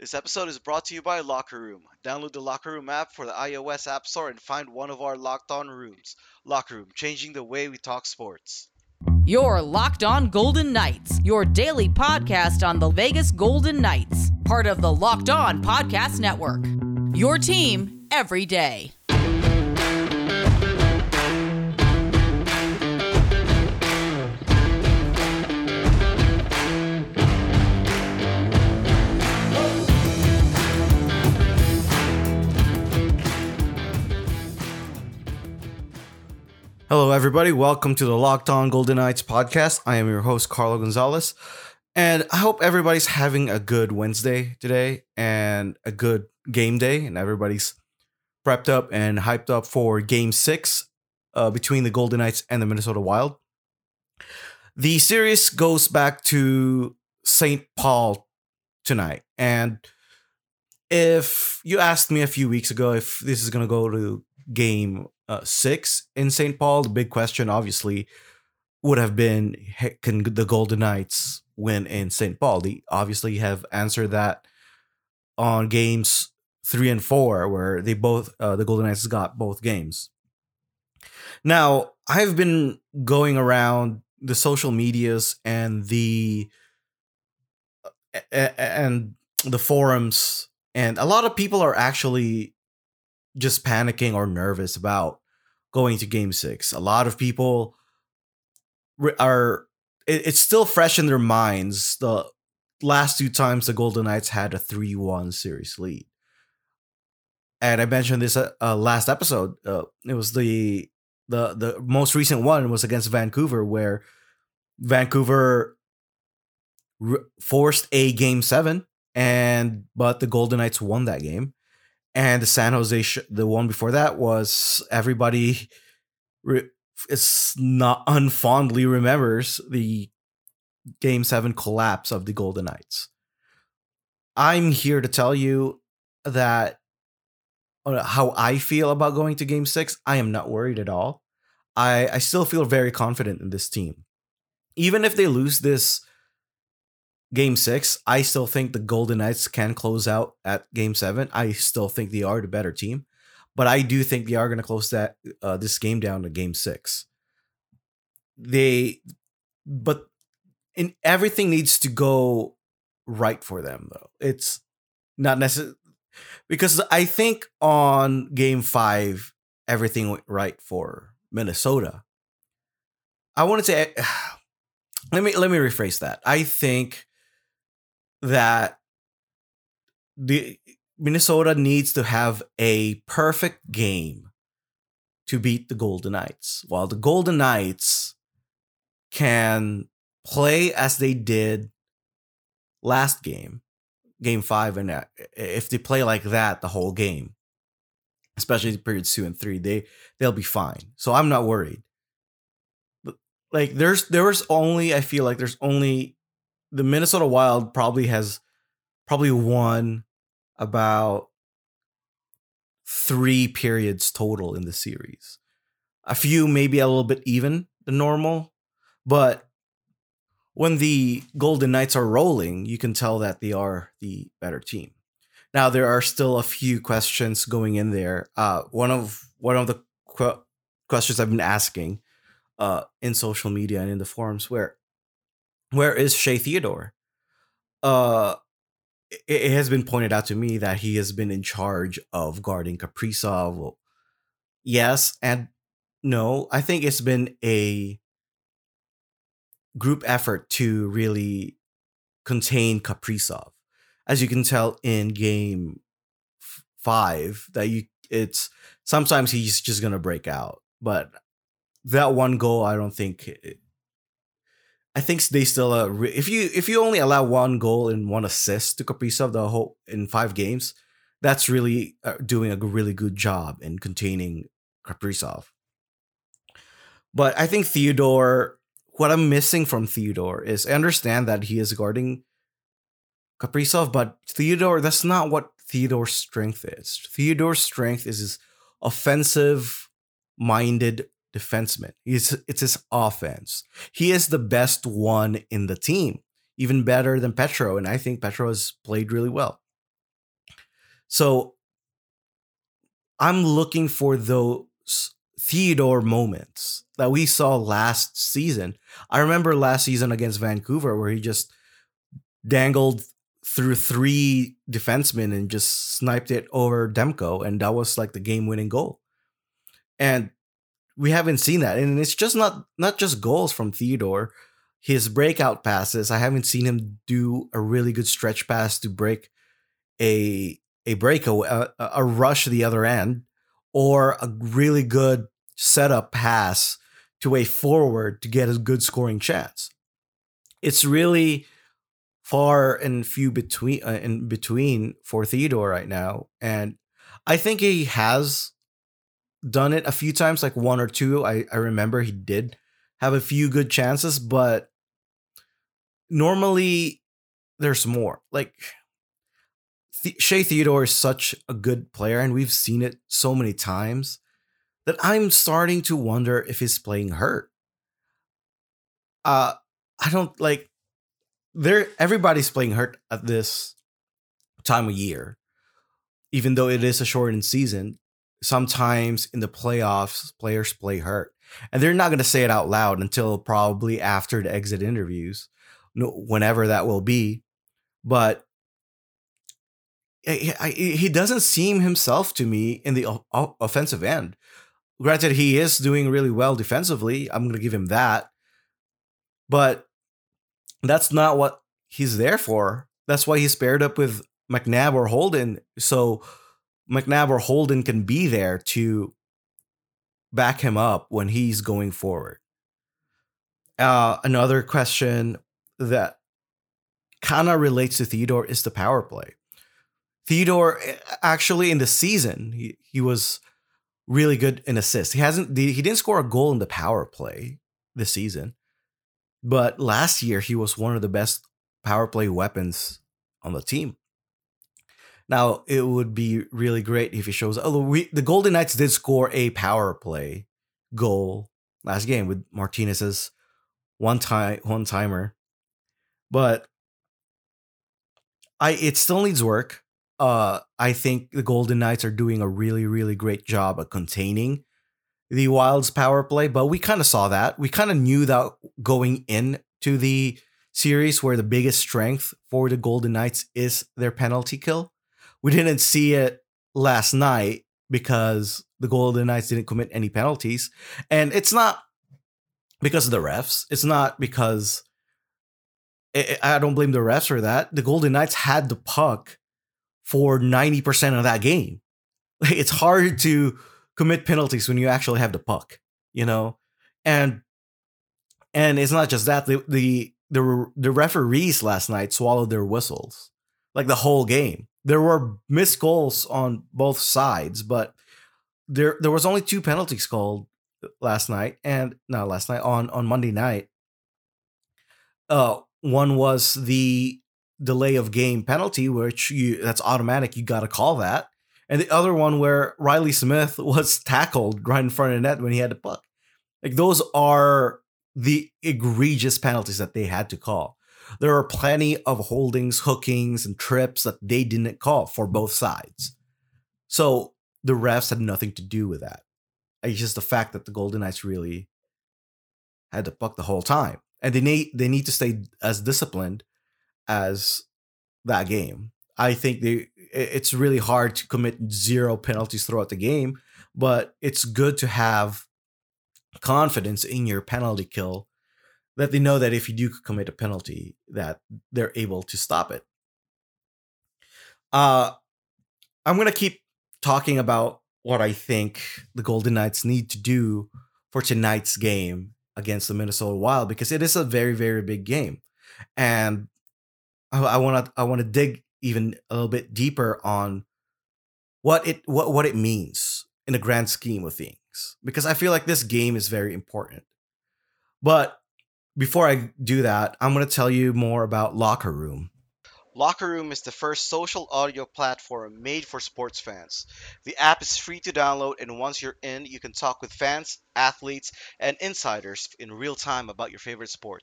This episode is brought to you by Locker Room. Download the Locker Room app for the iOS App Store and find one of our locked on rooms. Locker Room, changing the way we talk sports. Your Locked On Golden Knights, your daily podcast on the Vegas Golden Knights, part of the Locked On Podcast Network. Your team every day. Hello, everybody. Welcome to the Locked On Golden Knights podcast. I am your host, Carlo Gonzalez. And I hope everybody's having a good Wednesday today and a good game day, and everybody's prepped up and hyped up for game six uh, between the Golden Knights and the Minnesota Wild. The series goes back to St. Paul tonight. And if you asked me a few weeks ago if this is going to go to game uh, six in St. Paul, the big question obviously would have been can the Golden Knights win in St. Paul? They obviously have answered that on games three and four, where they both uh, the Golden Knights got both games. Now I've been going around the social medias and the and the forums, and a lot of people are actually just panicking or nervous about going to game six. A lot of people are, it's still fresh in their minds. The last two times the Golden Knights had a 3 1 series lead. And I mentioned this uh, uh, last episode. Uh, it was the the the most recent one was against Vancouver, where Vancouver re- forced a game seven, and but the Golden Knights won that game and the San Jose sh- the one before that was everybody re- it's not unfondly remembers the game 7 collapse of the Golden Knights. I'm here to tell you that how I feel about going to game 6, I am not worried at all. I I still feel very confident in this team. Even if they lose this game six, I still think the Golden Knights can close out at game seven. I still think they are the better team, but I do think they are going to close that uh, this game down to game six. They, but in everything needs to go right for them though. It's not necessary because I think on game five everything went right for Minnesota. I want to let me let me rephrase that. I think that the Minnesota needs to have a perfect game to beat the Golden Knights. While the Golden Knights can play as they did last game, game five, and uh, if they play like that the whole game, especially periods two and three, they they'll be fine. So I'm not worried. Like there's there was only I feel like there's only the Minnesota Wild probably has probably won about three periods total in the series. A few maybe a little bit even than normal, but when the Golden Knights are rolling, you can tell that they are the better team. Now there are still a few questions going in there. Uh, one of one of the qu- questions I've been asking uh, in social media and in the forums where where is Shea Theodore? Uh, it, it, has been pointed out to me that he has been in charge of guarding Kaprizov. Yes and no. I think it's been a group effort to really contain Kaprizov. As you can tell in game five, that you it's sometimes he's just gonna break out, but that one goal, I don't think I think they still uh, if you if you only allow one goal and one assist to Kaprizov the whole in five games, that's really uh, doing a really good job in containing Kaprizov. But I think Theodore, what I'm missing from Theodore is I understand that he is guarding Kaprizov, but Theodore, that's not what Theodore's strength is. Theodore's strength is his offensive minded defenseman. It's it's his offense. He is the best one in the team, even better than Petro, and I think Petro has played really well. So I'm looking for those Theodore moments that we saw last season. I remember last season against Vancouver where he just dangled through three defensemen and just sniped it over Demko, and that was like the game-winning goal. And we haven't seen that, and it's just not not just goals from Theodore. His breakout passes, I haven't seen him do a really good stretch pass to break a a breakaway, a, a rush the other end, or a really good setup pass to a forward to get a good scoring chance. It's really far and few between uh, in between for Theodore right now, and I think he has done it a few times, like one or two. I I remember he did have a few good chances, but normally there's more. Like Shea Theodore is such a good player, and we've seen it so many times that I'm starting to wonder if he's playing hurt. Uh, I don't like there. Everybody's playing hurt at this time of year, even though it is a shortened season. Sometimes in the playoffs, players play hurt, and they're not going to say it out loud until probably after the exit interviews, whenever that will be. But he doesn't seem himself to me in the offensive end. Granted, he is doing really well defensively. I'm going to give him that. But that's not what he's there for. That's why he's paired up with McNabb or Holden. So McNabb or Holden can be there to back him up when he's going forward. Uh, another question that kind of relates to Theodore is the power play. Theodore eh, actually in the season he, he was really good in assists. He hasn't he didn't score a goal in the power play this season, but last year he was one of the best power play weapons on the team. Now it would be really great if he shows. Although we, the Golden Knights did score a power play goal last game with Martinez's one time one timer, but I it still needs work uh, I think the Golden Knights are doing a really, really great job of containing the Wild's power play. But we kind of saw that. We kind of knew that going into the series where the biggest strength for the Golden Knights is their penalty kill. We didn't see it last night because the Golden Knights didn't commit any penalties. And it's not because of the refs. It's not because I don't blame the refs for that. The Golden Knights had the puck for 90% of that game. It's hard to commit penalties when you actually have the puck, you know? And and it's not just that the the the, the referees last night swallowed their whistles like the whole game. There were missed goals on both sides, but there there was only two penalties called last night and not last night on on Monday night. Uh one was the delay of game penalty, which you that's automatic. You got to call that. And the other one where Reilly Smith was tackled right in front of the net when he had the puck. Like those are the egregious penalties that they had to call. There are plenty of holdings, hookings, and trips that they didn't call for both sides. So the refs had nothing to do with that. It's just the fact that the Golden Knights really had the puck the whole time. And they need they need to stay as disciplined as that game. I think they it's really hard to commit zero penalties throughout the game, but it's good to have confidence in your penalty kill that they know that if you do commit a penalty that they're able to stop it. Uh I'm going to keep talking about what I think the Golden Knights need to do for tonight's game against the Minnesota Wild because it is a very very big game. And I want to I want to dig even a little bit deeper on what it what what it means in the grand scheme of things because I feel like this game is very important. But before I do that, I'm going to tell you more about Locker Room. Locker Room is the first social audio platform made for sports fans. The app is free to download, and once you're in, you can talk with fans, athletes, and insiders in real time about your favorite sport.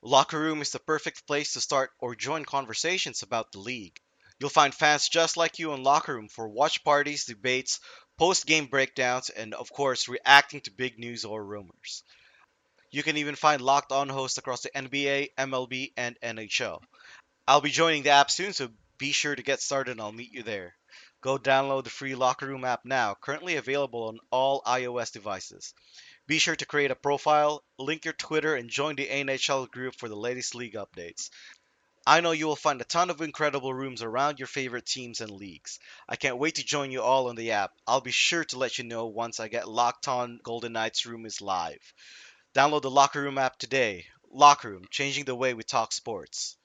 Locker Room is the perfect place to start or join conversations about the league. You'll find fans just like you in locker room for watch parties, debates, post-game breakdowns, and of course, reacting to big news or rumors. You can even find locked on hosts across the NBA, MLB, and NHL. I'll be joining the app soon, so be sure to get started and I'll meet you there. Go download the free Locker Room app now, currently available on all iOS devices. Be sure to create a profile, link your Twitter, and join the NHL group for the latest league updates. I know you will find a ton of incredible rooms around your favorite teams and leagues. I can't wait to join you all on the app. I'll be sure to let you know once I get Locked On Golden Knights room is live. Download the Locker Room app today. Locker Room, changing the way we talk sports.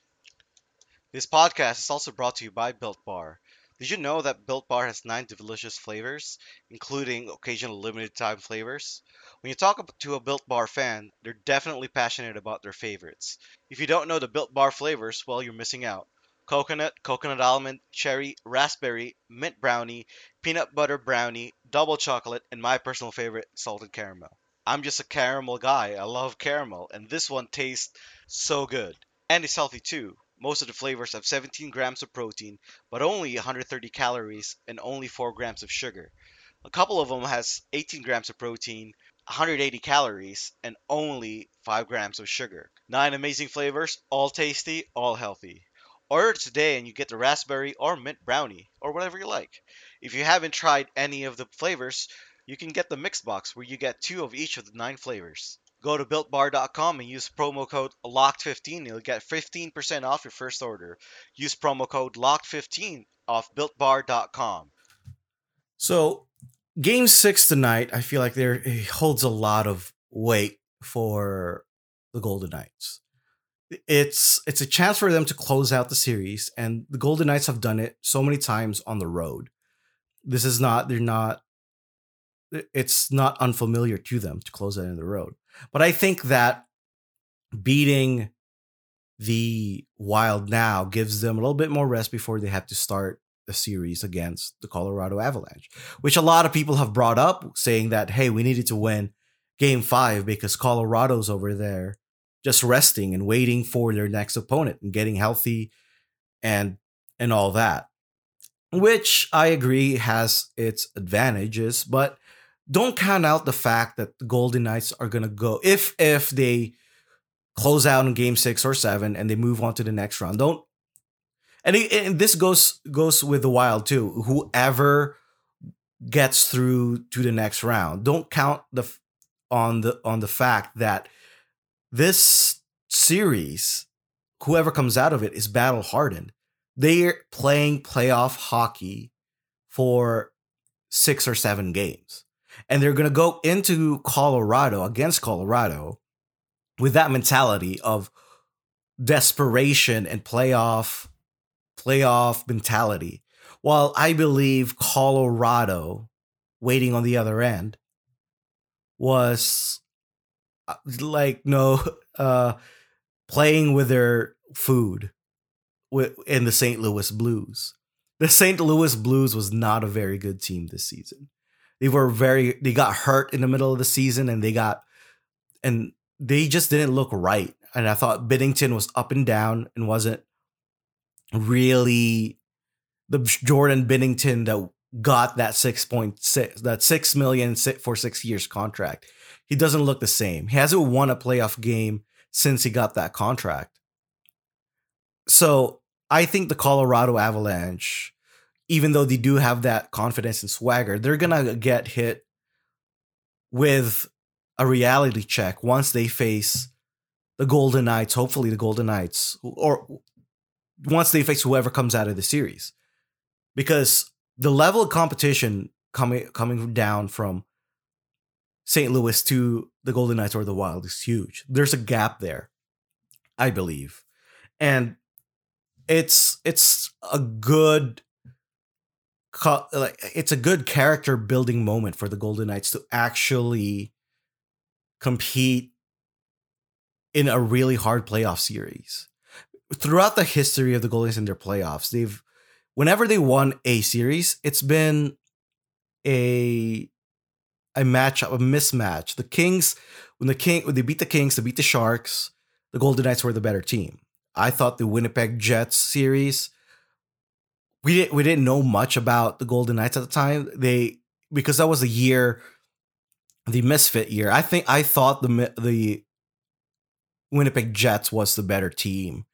This podcast is also brought to you by Built Bar. Did you know that Built Bar has nine delicious flavors, including occasional limited time flavors? When you talk to a Built Bar fan, they're definitely passionate about their favorites. If you don't know the Built Bar flavors, well, you're missing out. Coconut, coconut almond, cherry, raspberry, mint brownie, peanut butter brownie, double chocolate, and my personal favorite, salted caramel. I'm just a caramel guy. I love caramel, and this one tastes so good. And it's healthy too. Most of the flavors have 17 grams of protein, but only 130 calories and only 4 grams of sugar. A couple of them has 18 grams of protein, 180 calories, and only 5 grams of sugar. Nine amazing flavors, all tasty, all healthy. Order today and you get the raspberry or mint brownie, or whatever you like. If you haven't tried any of the flavors, you can get the mix box where you get two of each of the nine flavors. Go to builtbar.com and use promo code LOCKED15. You'll get 15% off your first order. Use promo code LOCKED15 off builtbar.com. So, game six tonight, I feel like there holds a lot of weight for the Golden Knights. It's it's a chance for them to close out the series, and the Golden Knights have done it so many times on the road. This is not they're not Uh, it's not unfamiliar to them to close out in the road. But I think that beating the Wild now gives them a little bit more rest before they have to start a series against the Colorado Avalanche, which a lot of people have brought up, saying that, hey, we needed to win game five because Colorado's over there just resting and waiting for their next opponent and getting healthy and and all that which i agree has its advantages but don't count out the fact that the Golden Knights are gonna go if if they close out in game six or seven and they move on to the next round. Don't and, it, and this goes goes with the Wild too. Whoever gets through to the next round, don't count the on the on the fact that this series, whoever comes out of it, is battle hardened. They're playing playoff hockey for six or seven games and they're going to go into Colorado against Colorado with that mentality of desperation and playoff playoff mentality. While I believe Colorado waiting on the other end was uh, like no uh playing with their food in the St. Louis Blues. The St. Louis Blues was not a very good team this season they were very they got hurt in the middle of the season and they got and they just didn't look right. And I thought Binnington was up and down and wasn't really the Jordan Binnington that got that 6.6 that 6 million for 6 years contract. He doesn't look the same. He hasn't won a playoff game since he got that contract. So, I think the Colorado Avalanche even though they do have that confidence and swagger, they're gonna get hit with a reality check once they face the Golden Knights, hopefully the Golden Knights, or once they face whoever comes out of the series. Because the level of competition coming coming down from St. Louis to the Golden Knights or the Wild is huge. There's a gap there, I believe. And it's it's a good like it's a good character building moment for the Golden Knights to actually compete in a really hard playoff series. Throughout the history of the Golden Knights in their playoffs, they've whenever they won a series, it's been a a match a mismatch. The Kings when the King when they beat the Kings, they beat the Sharks, the Golden Knights were the better team. I thought the Winnipeg Jets series we didn't we didn't know much about the Golden Knights at the time. They because that was the year, the misfit year. I think I thought the the Winnipeg Jets was the better team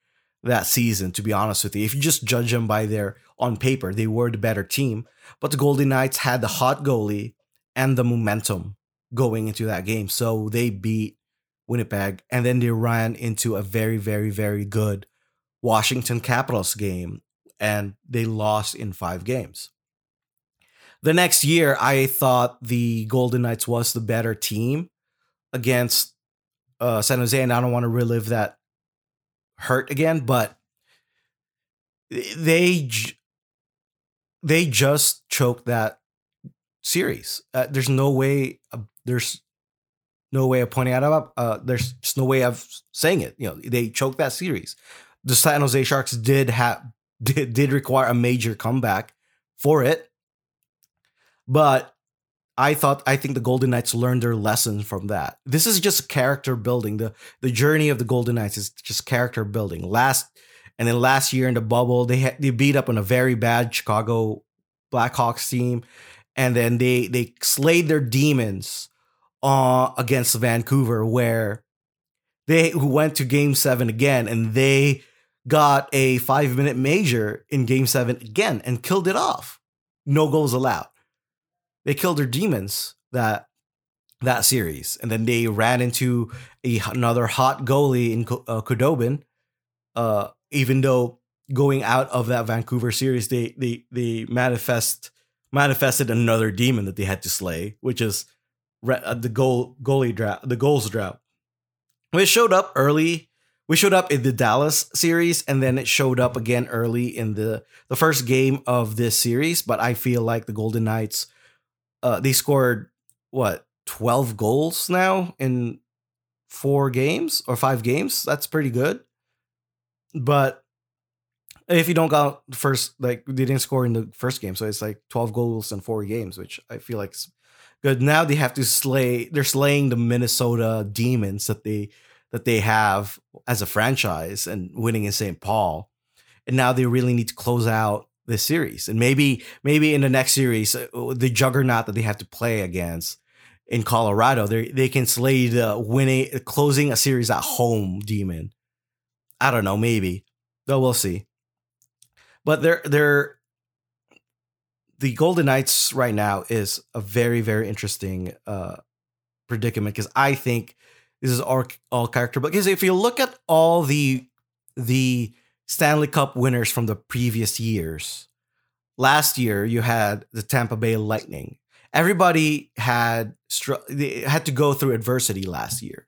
that season. To be honest with you, if you just judge them by their on paper, they were the better team. But the Golden Knights had the hot goalie and the momentum going into that game, so they beat Winnipeg, and then they ran into a very, very, very good Washington Capitals game, and they lost in five games. The next year, I thought the Golden Knights was the better team against uh, San Jose, and I don't want to relive that hurt again, but they they just choked that series. Uh, there's no way. Uh, there's no way of pointing out about. Uh, there's just no way of saying it. You know, they choked that series. The San Jose Sharks did have did, did require a major comeback for it, but I thought I think the Golden Knights learned their lesson from that. This is just character building. the The journey of the Golden Knights is just character building. Last and then last year in the bubble, they had, they beat up on a very bad Chicago Blackhawks team, and then they they slayed their demons uh, against Vancouver, where they went to Game Seven again, and they got a five minute major in Game Seven again and killed it off. No goals allowed. They killed their demons that that series, and then they ran into a, another hot goalie in uh, Khudobin. Uh, even though going out of that Vancouver series, they they they manifest manifested another demon that they had to slay, which is uh, the goal goalie drought, the goals drought. We showed up early. We showed up in the Dallas series, and then it showed up again early in the the first game of this series. But I feel like the Golden Knights, uh, they scored what twelve goals now in four games or five games. That's pretty good. But if you don't count first, like they didn't score in the first game, so it's like twelve goals in four games, which I feel like good. Now they have to slay. They're slaying the Minnesota Demons that they that they have as a franchise and winning in St. Paul, and now they really need to close out this series. And maybe maybe in the next series, uh, the juggernaut that they have to play against in Colorado, they they can slay the winning closing a series at home demon. I don't know, maybe. Though we'll see. But they're they're the Golden Knights right now is a very very interesting uh, predicament because I think this is all all character. Because if you look at all the the Stanley Cup winners from the previous years, last year you had the Tampa Bay Lightning. Everybody had had to go through adversity last year,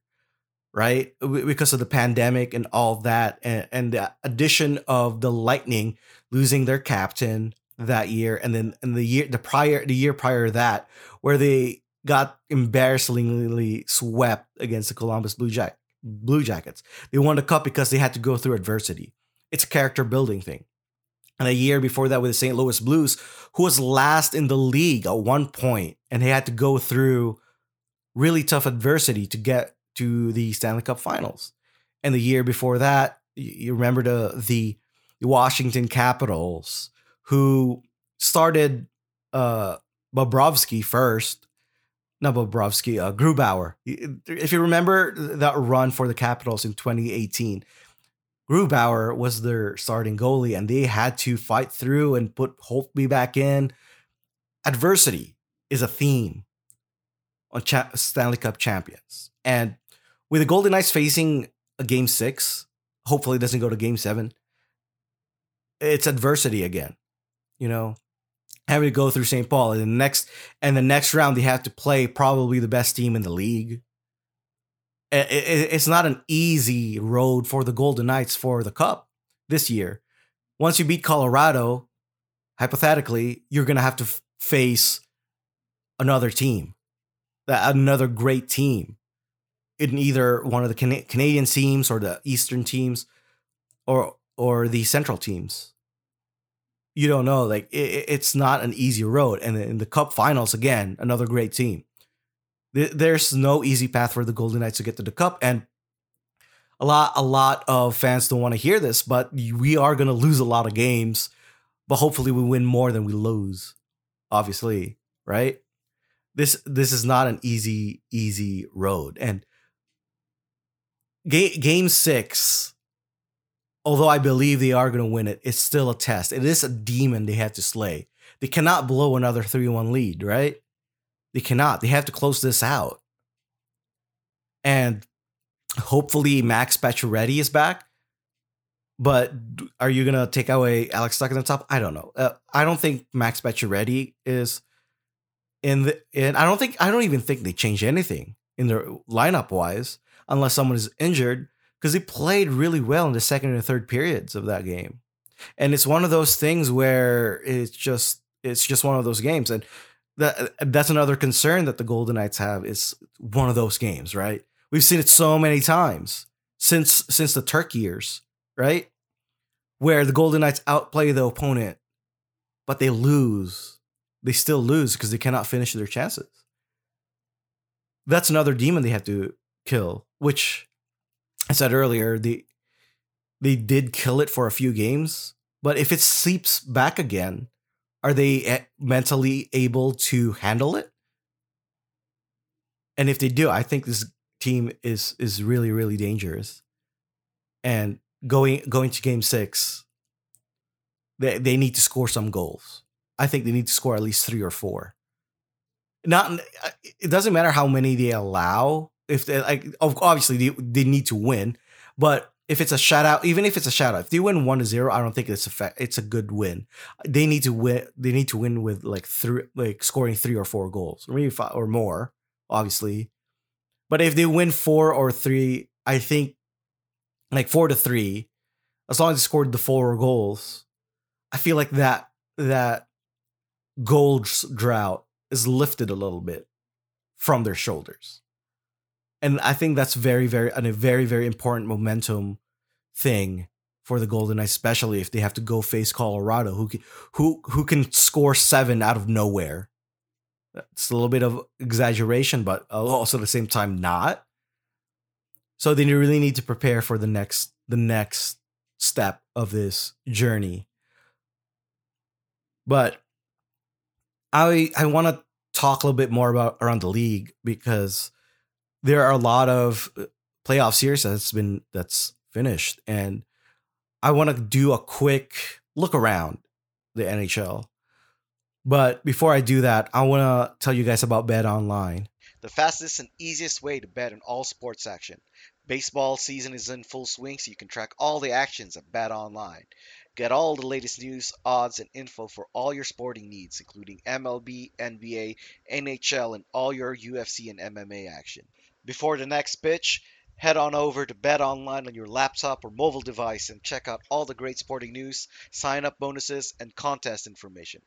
right? Because of the pandemic and all that, and, and the addition of the Lightning losing their captain that year, and then and the year the prior the year prior to that, where they got embarrassingly swept against the Columbus Blue Jack Blue Jackets. They won the cup because they had to go through adversity. It's a character building thing. And a year before that with the St. Louis Blues, who was last in the league at one point, and they had to go through really tough adversity to get to the Stanley Cup Finals. And the year before that, you remember the the Washington Capitals, who started uh, Bobrovsky first. Not Bobrovsky, uh, Grubauer. If you remember that run for the Capitals in 2018, Grubauer was their starting goalie, and they had to fight through and put Holtby back in. Adversity is a theme on cha- Stanley Cup champions, and with the Golden Knights facing a Game Six, hopefully it doesn't go to Game Seven it's adversity again. You know, having to go through St. Paul and the next and the next round they have to play probably the best team in the league. It's not an easy road for the Golden Knights for the cup this year. Once you beat Colorado, hypothetically, you're going to have to face another team, another great team in either one of the Canadian teams or the Eastern teams, or or the Central teams you don't know. Like it, it's not an easy road. And in the Cup Finals, again, another great team. There's no easy path for the Golden Knights to get to the Cup, and a lot, a lot of fans don't want to hear this, but we are going to lose a lot of games but hopefully we win more than we lose. Obviously, right? This this is not an easy easy road, and game game six. Although I believe they are going to win it, it's still a test. It is a demon they have to slay. They cannot blow another 3 1 lead, right? They cannot. They have to close this out. And hopefully Max Pacioretty is back. But are you gonna take away Alex Tuch in the top? I don't know. Uh, I don't think Max Pacioretty is in the. And I don't think I don't even think they change anything in their lineup wise unless someone is injured because he played really well in the second and third periods of that game. And it's one of those things where it's just it's just one of those games and that that's another concern that the Golden Knights have is one of those games, right? We've seen it so many times since since the Turk years, right? Where the Golden Knights outplay the opponent, but they lose. They still lose because they cannot finish their chances. That's another demon they have to kill, which I said earlier, they they did kill it for a few games, but if it sleeps back again, are they mentally able to handle it? And if they do, I think this team is is really really dangerous. And going going to game 6, they they need to score some goals. I think they need to score at least 3 or 4. Not it doesn't matter how many they allow if they like obviously they, they need to win, but if it's a shutout, even if it's a shutout, if they win one to zero, I don't think it's a fa- it's a good win. They need to win. They need to win with like three, like scoring three or four goals, or maybe five or more, obviously. But if they win four or three, I think like four to three, as long as they scored the four goals, I feel like that that goal drought is lifted a little bit from their shoulders and I think that's very, very, and a very, very important momentum thing for the Golden Knights, especially if they have to go face Colorado, who can, who who can score seven out of nowhere. It's a little bit of exaggeration, but also at the same time not. So they really need to prepare for the next the next step of this journey. But I I want to talk a little bit more about around the league because there are a lot of uh, playoff series that's been that's finished, and I want to do a quick look around the NHL. But before I do that, I want to tell you guys about Bet Online. The fastest and easiest way to bet on all sports action. Baseball season is in full swing, so you can track all the actions at Bet Online. Get all the latest news, odds, and info for all your sporting needs, including MLB, NBA, NHL, and all your UFC and MMA action. Before the next pitch, head on over to Bet Online on your laptop or mobile device and check out all the great sporting news, sign up bonuses, and contest information.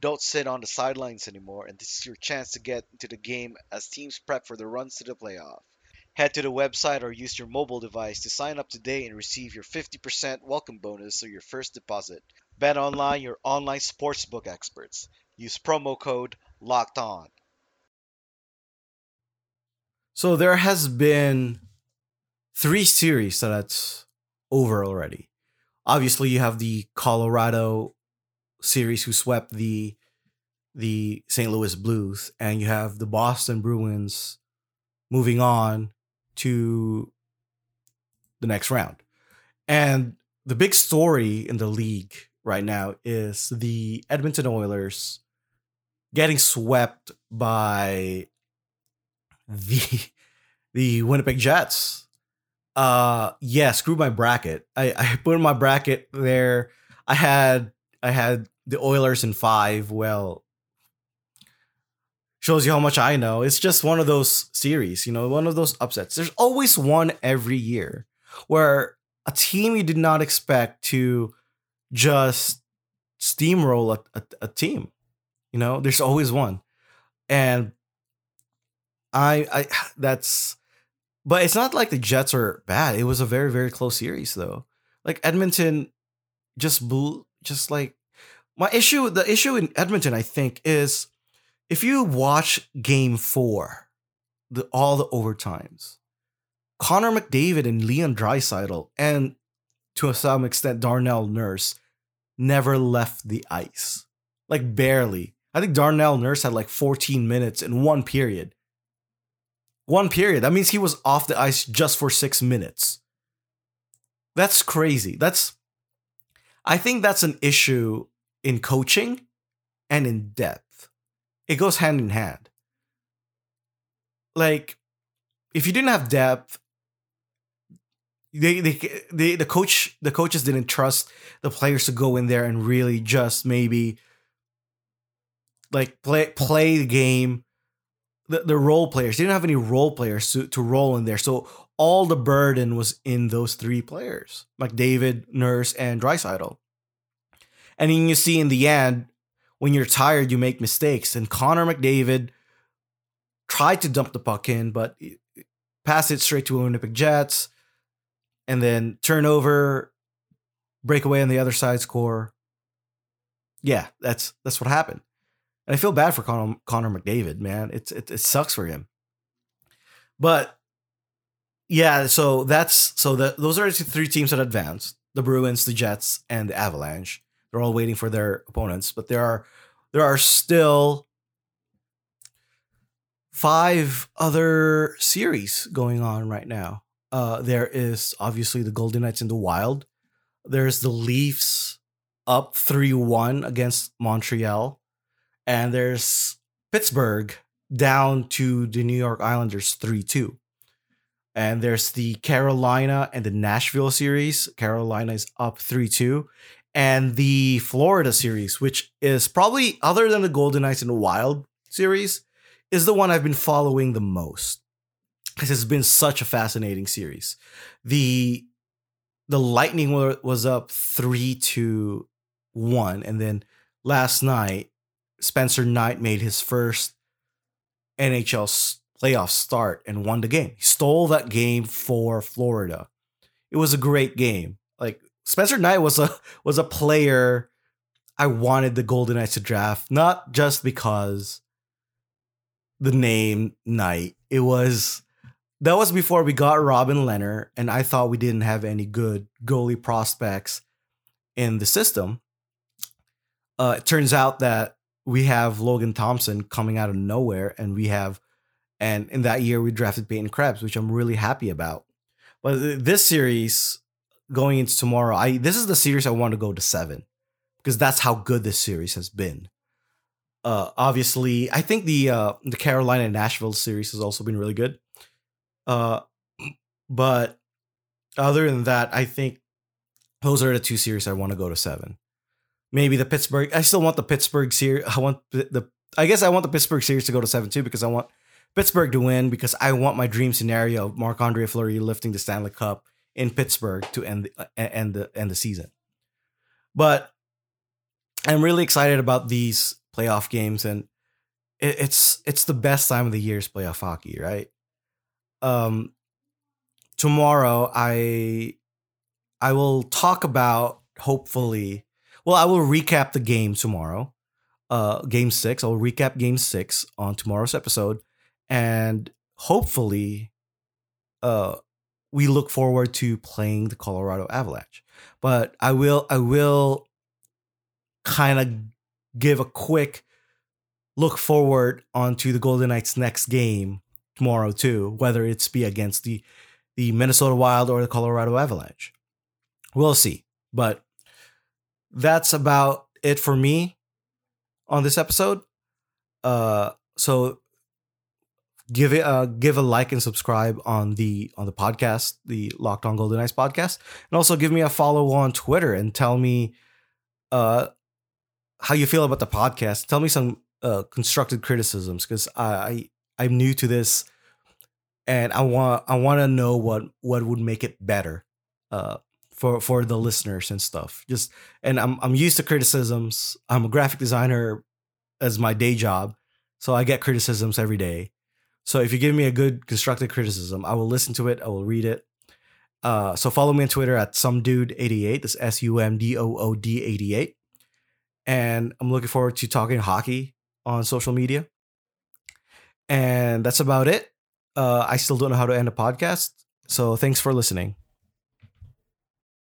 Don't sit on the sidelines anymore, and this is your chance to get into the game as teams prep for the runs to the playoff. Head to the website or use your mobile device to sign up today and receive your 50% welcome bonus or your first deposit. Bet Online, your online sportsbook experts. Use promo code LOCKED ON. So there has been three series that's over already. Obviously, you have the Colorado series who swept the the St. Louis Blues, and you have the Boston Bruins moving on to the next round. And the big story in the league right now is the Edmonton Oilers getting swept by the the Winnipeg Jets. Uh yeah, screw my bracket. I, I put in my bracket there. I had I had the Oilers in five. Well, shows you how much I know. It's just one of those series, you know, one of those upsets. There's always one every year where a team you did not expect to just steamroll a, a, a team. You know, there's always one. And I I that's but it's not like the Jets are bad. It was a very very close series though. Like Edmonton just blew just like my issue the issue in Edmonton I think is if you watch game 4 the all the overtimes Connor McDavid and Leon Draisaitl and to a some extent Darnell Nurse never left the ice. Like barely. I think Darnell Nurse had like 14 minutes in one period. One period. That means he was off the ice just for six minutes. That's crazy. That's, I think that's an issue in coaching and in depth. It goes hand in hand. Like, if you didn't have depth, they, they, they, the coach, the coaches didn't trust the players to go in there and really just maybe like play play the game. The, the role players they didn't have any role players to, to roll in there, so all the burden was in those three players, like David, Nurse, and Draisaitl. And then you see in the end, when you're tired, you make mistakes. And Connor McDavid tried to dump the puck in, but pass it straight to Winnipeg Jets, and then turnover, breakaway on the other side, score. Yeah, that's that's what happened. And I feel bad for Connor, Connor McDavid, man. It's it, it sucks for him. But yeah, so that's so the those are the three teams that advanced: the Bruins, the Jets, and the Avalanche. They're all waiting for their opponents, but there are there are still five other series going on right now. Uh, there is obviously the Golden Knights in the Wild. There's the Leafs up 3 1 against Montreal. And there's Pittsburgh down to the New York Islanders 3 2. And there's the Carolina and the Nashville series. Carolina is up 3 2. And the Florida series, which is probably, other than the Golden Knights and the Wild series, is the one I've been following the most. Because it's been such a fascinating series. The the Lightning was up 3 to 1. And then last night, Spencer Knight made his first NHL playoff start and won the game. He stole that game for Florida. It was a great game. Like Spencer Knight was a was a player I wanted the Golden Knights to draft, not just because the name Knight. It was that was before we got Robin Lehner, and I thought we didn't have any good goalie prospects in the system. Uh, it turns out that we have Logan Thompson coming out of nowhere, and we have, and in that year we drafted Peyton Krebs, which I'm really happy about. But this series going into tomorrow, I this is the series I want to go to seven because that's how good this series has been. Uh, obviously, I think the uh, the Carolina Nashville series has also been really good. Uh, but other than that, I think those are the two series I want to go to seven maybe the Pittsburgh. I still want the Pittsburgh series. I want the, the I guess I want the Pittsburgh series to go to seven two because I want Pittsburgh to win because I want my dream scenario of Marc Andre Fleury lifting the Stanley Cup in Pittsburgh to end the, uh, end the end the season. But I'm really excited about these playoff games and it, it's it's the best time of the year's playoff hockey, right? Um tomorrow I I will talk about hopefully well, I will recap the game tomorrow. Uh, game six. I'll recap game six on tomorrow's episode, and hopefully, uh, we look forward to playing the Colorado Avalanche. But I will, I will, kind of give a quick look forward onto the Golden Knights' next game tomorrow too, whether it's be against the the Minnesota Wild or the Colorado Avalanche. We'll see. But that's about it for me on this episode. Uh, so give it uh give a like and subscribe on the on the podcast, the Locked On Golden Knights podcast, and also give me a follow on Twitter and tell me uh how you feel about the podcast. Tell me some uh constructed criticisms because I, I I'm new to this and I want I want to know what what would make it better. Uh, for for the listeners and stuff. Just and I'm I'm used to criticisms. I'm a graphic designer as my day job, so I get criticisms every day. So if you give me a good constructive criticism, I will listen to it. I will read it. Uh, so follow me on Twitter at some dude 88 That's S U M D O O D 88. And I'm looking forward to talking hockey on social media. And that's about it. Uh, I still don't know how to end a podcast. So thanks for listening.